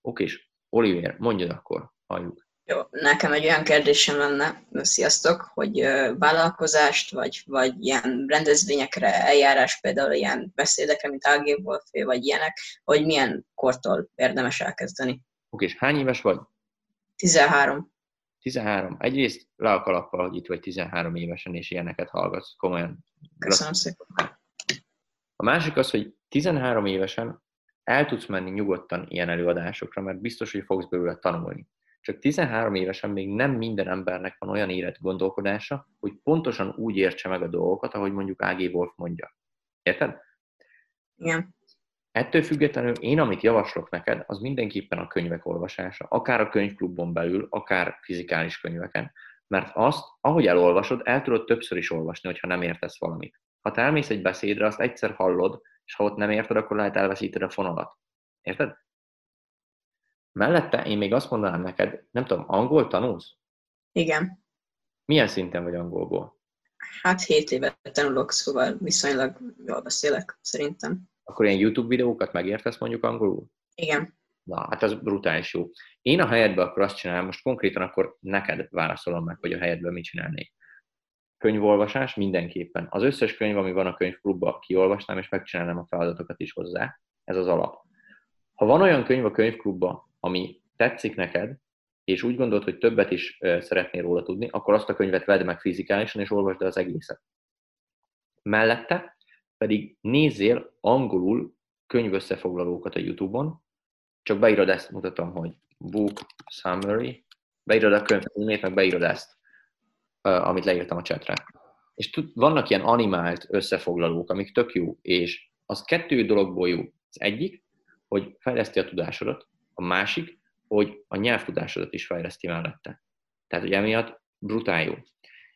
Oké, és Oliver, mondjad akkor, halljuk. Jó, nekem egy olyan kérdésem lenne, sziasztok, hogy vállalkozást, vagy, vagy ilyen rendezvényekre eljárás, például ilyen beszédekre, mint AG Wolfé, vagy ilyenek, hogy milyen kortól érdemes elkezdeni. Oké, és hány éves vagy? 13. 13. Egyrészt le a kalappal, hogy itt vagy 13 évesen, és ilyeneket hallgatsz, komolyan. Köszönöm szépen. A másik az, hogy 13 évesen el tudsz menni nyugodtan ilyen előadásokra, mert biztos, hogy fogsz belőle tanulni. Csak 13 évesen még nem minden embernek van olyan élet gondolkodása, hogy pontosan úgy értse meg a dolgokat, ahogy mondjuk A.G. Wolf mondja. Érted? Igen. Ettől függetlenül én, amit javaslok neked, az mindenképpen a könyvek olvasása, akár a könyvklubon belül, akár fizikális könyveken. Mert azt, ahogy elolvasod, el tudod többször is olvasni, hogyha nem értesz valamit. Ha te elmész egy beszédre, azt egyszer hallod, és ha ott nem érted, akkor lehet elveszíted a fonalat. Érted? Mellette én még azt mondanám neked, nem tudom, angol tanulsz? Igen. Milyen szinten vagy angolból? Hát 7 évet tanulok, szóval viszonylag jól beszélek, szerintem. Akkor ilyen YouTube videókat megértesz mondjuk angolul? Igen. Na, hát az brutális jó. Én a helyedben akkor azt csinálom, most konkrétan akkor neked válaszolom meg, hogy a helyedben mit csinálnék. Könyvolvasás mindenképpen. Az összes könyv, ami van a könyvklubban, kiolvasnám, és megcsinálnám a feladatokat is hozzá. Ez az alap. Ha van olyan könyv a könyvklubban, ami tetszik neked, és úgy gondolod, hogy többet is szeretnél róla tudni, akkor azt a könyvet vedd meg fizikálisan, és olvasd el az egészet. Mellette pedig nézzél angolul könyvösszefoglalókat a YouTube-on, csak beírod ezt, mutatom, hogy book summary, beírod a könyv címét, meg beírod ezt, amit leírtam a chatre. És tud, vannak ilyen animált összefoglalók, amik tök jó, és az kettő dologból jó. Az egyik, hogy fejleszti a tudásodat, a másik, hogy a nyelvtudásodat is fejleszti mellette. Tehát, hogy emiatt brutál jó.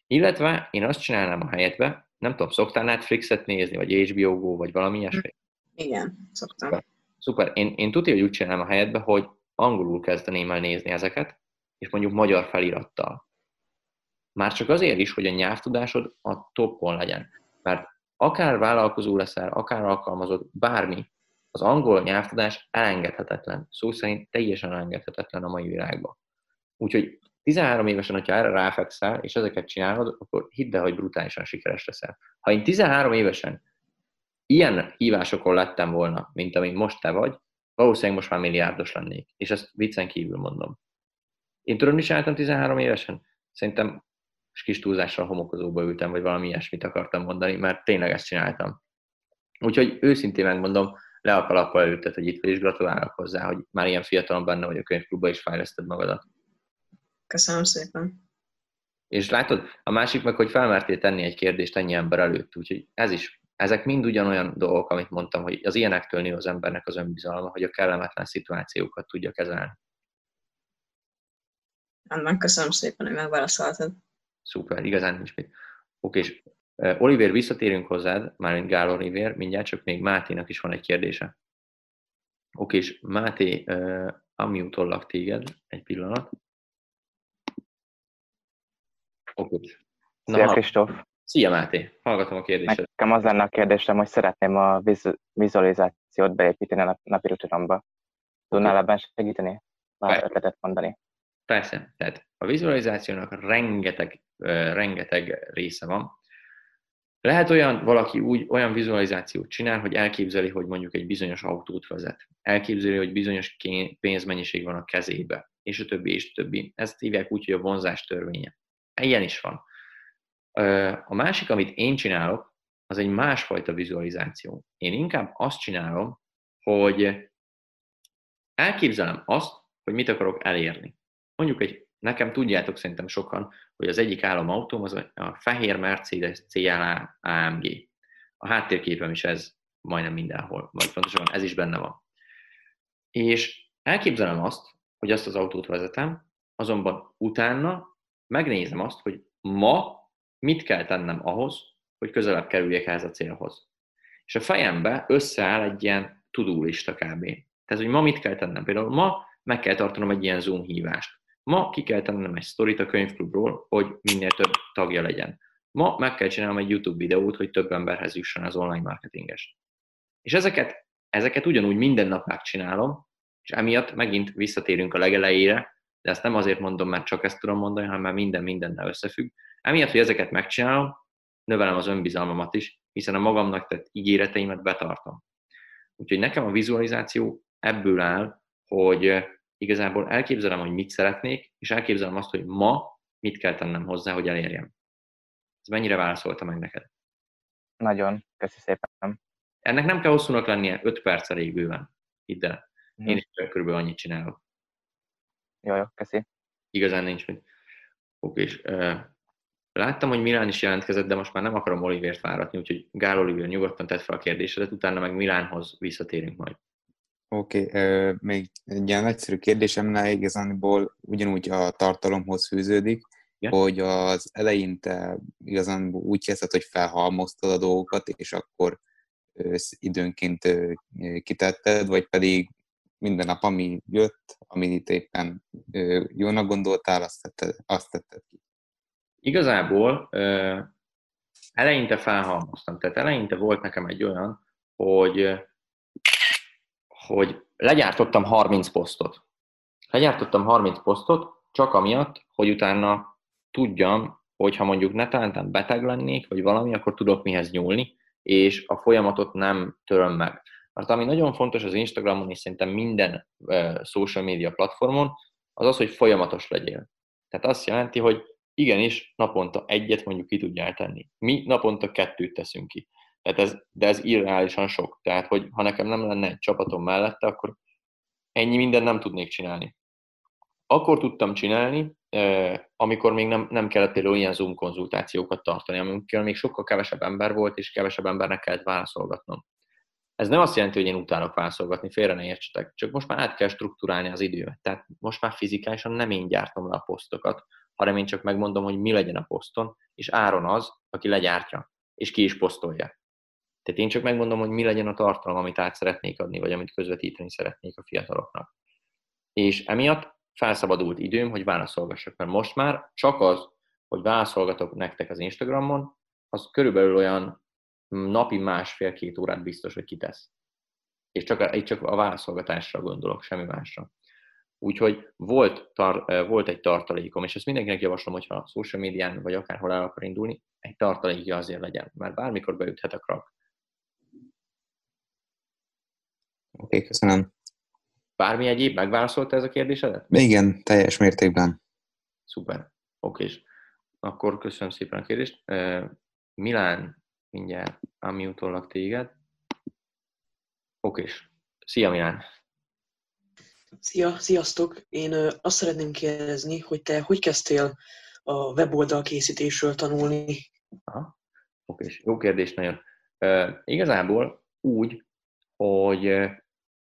Illetve én azt csinálnám a helyetbe, nem tudom, szoktál Netflixet nézni, vagy HBO Go, vagy valami ilyesmi? Igen, szoktam. Szuper. Szuper. Én, én tudja, hogy úgy csinálom a helyetbe, hogy angolul kezdeném el nézni ezeket, és mondjuk magyar felirattal. Már csak azért is, hogy a nyelvtudásod a toppon legyen. Mert akár vállalkozó leszel, akár alkalmazott, bármi, az angol nyelvtudás elengedhetetlen. Szó szerint teljesen elengedhetetlen a mai világban. Úgyhogy 13 évesen, hogyha erre ráfekszel, és ezeket csinálod, akkor hidd el, hogy brutálisan sikeres leszel. Ha én 13 évesen ilyen hívásokon lettem volna, mint amin most te vagy, valószínűleg most már milliárdos lennék. És ezt viccen kívül mondom. Én tudom, is csináltam 13 évesen? Szerintem kis túlzással homokozóba ültem, vagy valami ilyesmit akartam mondani, mert tényleg ezt csináltam. Úgyhogy őszintén megmondom, le a kalappal előtted, hogy itt és gratulálok hozzá, hogy már ilyen fiatalon benne vagy a könyvklubban, és fejleszted magadat. Köszönöm szépen. És látod, a másik meg, hogy felmertél tenni egy kérdést ennyi ember előtt, úgyhogy ez is, ezek mind ugyanolyan dolgok, amit mondtam, hogy az ilyenektől nő az embernek az önbizalma, hogy a kellemetlen szituációkat tudja kezelni. Rendben, köszönöm szépen, hogy megválaszoltad. Szuper, igazán nincs mit. Oké, és Oliver, visszatérünk hozzád, mármint Gál Oliver, mindjárt csak még Máténak is van egy kérdése. Oké, és Máté, uh, amiutollak téged, egy pillanat. Oké. Szia, Kristóf! Szia, Máté! Hallgatom a kérdésed. Nekem az lenne a kérdésem, hogy szeretném a vizualizációt beépíteni a napi rutinomba. Tudnál ebben segíteni? Már ötletet mondani. Persze. Tehát a vizualizációnak rengeteg, rengeteg része van. Lehet olyan, valaki úgy olyan vizualizációt csinál, hogy elképzeli, hogy mondjuk egy bizonyos autót vezet. Elképzeli, hogy bizonyos pénzmennyiség van a kezébe, és a többi, és a többi. Ezt hívják úgy, hogy a vonzás törvénye. Ilyen is van. A másik, amit én csinálok, az egy másfajta vizualizáció. Én inkább azt csinálom, hogy elképzelem azt, hogy mit akarok elérni. Mondjuk egy, nekem tudjátok szerintem sokan, hogy az egyik álomautóm az a fehér Mercedes CLA AMG. A háttérképem is ez majdnem mindenhol, vagy pontosabban ez is benne van. És elképzelem azt, hogy azt az autót vezetem, azonban utána megnézem azt, hogy ma mit kell tennem ahhoz, hogy közelebb kerüljek ehhez a célhoz. És a fejembe összeáll egy ilyen tudulista kb. Tehát, hogy ma mit kell tennem? Például ma meg kell tartanom egy ilyen Zoom hívást. Ma ki kell tennem egy sztorit a könyvklubról, hogy minél több tagja legyen. Ma meg kell csinálnom egy YouTube videót, hogy több emberhez jusson az online marketinges. És ezeket, ezeket ugyanúgy minden nap megcsinálom, És emiatt megint visszatérünk a legelejére, de ezt nem azért mondom, mert csak ezt tudom mondani, hanem mert minden mindennel összefügg. Emiatt, hogy ezeket megcsinálom, növelem az önbizalmamat is, hiszen a magamnak tett ígéreteimet betartom. Úgyhogy nekem a vizualizáció ebből áll, hogy igazából elképzelem, hogy mit szeretnék, és elképzelem azt, hogy ma mit kell tennem hozzá, hogy elérjem. Ez mennyire válaszolta meg neked? Nagyon, köszi szépen. Ennek nem kell hosszúnak lennie, 5 perc elég bőven. Hidd el. Mhm. Én is körülbelül annyit csinálok. Jó, jó, köszi. Igazán nincs mit. Oké, és uh, láttam, hogy Milán is jelentkezett, de most már nem akarom Olivért váratni, úgyhogy Gál Oliver nyugodtan tett fel a kérdésedet, utána meg Milánhoz visszatérünk majd. Oké, okay, még egy ilyen egyszerű kérdésemnál igazából ugyanúgy a tartalomhoz fűződik, Igen? hogy az eleinte igazán úgy kezdett, hogy felhalmoztad a dolgokat, és akkor időnként kitetted, vagy pedig minden nap, ami jött, amit éppen jónak gondoltál, azt tetted, azt tetted ki. Igazából eleinte felhalmoztam. Tehát eleinte volt nekem egy olyan, hogy, hogy legyártottam 30 posztot. Legyártottam 30 posztot, csak amiatt, hogy utána tudjam, hogy ha mondjuk netán beteg lennék, vagy valami, akkor tudok mihez nyúlni, és a folyamatot nem töröm meg. Mert ami nagyon fontos az Instagramon, és szerintem minden social media platformon, az az, hogy folyamatos legyél. Tehát azt jelenti, hogy igenis naponta egyet mondjuk ki tudjál tenni. Mi naponta kettőt teszünk ki. Tehát ez, de ez irreálisan sok. Tehát, hogy ha nekem nem lenne egy csapatom mellette, akkor ennyi minden nem tudnék csinálni. Akkor tudtam csinálni, amikor még nem, nem kellett például ilyen Zoom konzultációkat tartani, amikor még sokkal kevesebb ember volt, és kevesebb embernek kellett válaszolgatnom. Ez nem azt jelenti, hogy én utálok válaszolgatni, félre ne értsetek, csak most már át kell struktúrálni az időmet. Tehát most már fizikálisan nem én gyártom le a posztokat, hanem én csak megmondom, hogy mi legyen a poszton, és Áron az, aki legyártja, és ki is posztolja. Tehát én csak megmondom, hogy mi legyen a tartalom, amit át szeretnék adni, vagy amit közvetíteni szeretnék a fiataloknak. És emiatt felszabadult időm, hogy válaszolgassak, mert most már csak az, hogy válaszolgatok nektek az Instagramon, az körülbelül olyan napi másfél-két órát biztos, hogy kitesz. És csak a, csak a válaszolgatásra gondolok, semmi másra. Úgyhogy volt, tar, volt egy tartalékom, és ezt mindenkinek javaslom, hogyha a social médián vagy akárhol el akar indulni, egy tartalékja azért legyen, mert bármikor beüthet a krak. Oké, okay, köszönöm. Bármi egyéb megválaszolta ez a kérdésedet? Igen, teljes mértékben. Szuper. Oké, és akkor köszönöm szépen a kérdést. Milán, mindjárt, ami utólag téged. Oké, és szia Milán. Szia, sziasztok! Én azt szeretném kérdezni, hogy te hogy kezdtél a weboldal készítésről tanulni? Aha. Oké, és jó kérdés nagyon. Uh, igazából úgy, hogy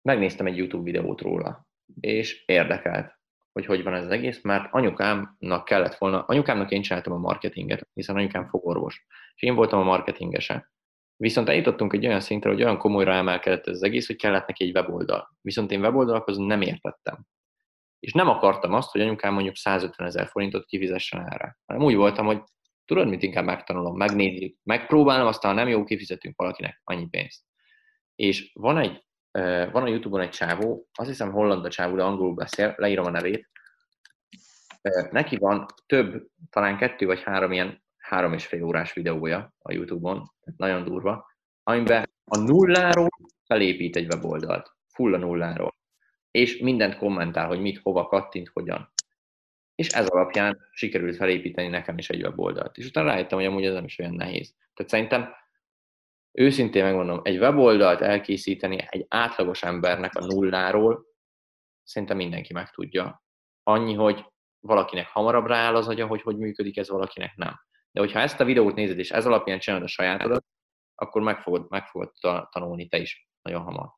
megnéztem egy YouTube videót róla, és érdekelt, hogy hogy van ez az egész, mert anyukámnak kellett volna, anyukámnak én csináltam a marketinget, hiszen anyukám fogorvos, és én voltam a marketingese. Viszont eljutottunk egy olyan szintre, hogy olyan komolyra emelkedett ez az egész, hogy kellett neki egy weboldal. Viszont én weboldalakhoz nem értettem. És nem akartam azt, hogy anyukám mondjuk 150 ezer forintot kifizessen erre. Hanem úgy voltam, hogy tudod, mit inkább megtanulom, megnézzük, megpróbálom, aztán nem jó, kifizetünk valakinek annyi pénzt. És van egy van a Youtube-on egy csávó, azt hiszem holland a csávó, de angolul beszél, leírom a nevét. Neki van több, talán kettő vagy három ilyen három és fél órás videója a Youtube-on, nagyon durva, amiben a nulláról felépít egy weboldalt, full a nulláról, és mindent kommentál, hogy mit, hova kattint, hogyan. És ez alapján sikerült felépíteni nekem is egy weboldalt. És utána rájöttem, hogy amúgy ez nem is olyan nehéz. Tehát szerintem őszintén megmondom, egy weboldalt elkészíteni egy átlagos embernek a nulláról, szerintem mindenki meg tudja. Annyi, hogy valakinek hamarabb rááll az agya, hogy hogy működik ez, valakinek nem. De hogyha ezt a videót nézed, és ez alapján csinálod a sajátodat, akkor meg fogod, meg fogod tanulni te is nagyon hamar.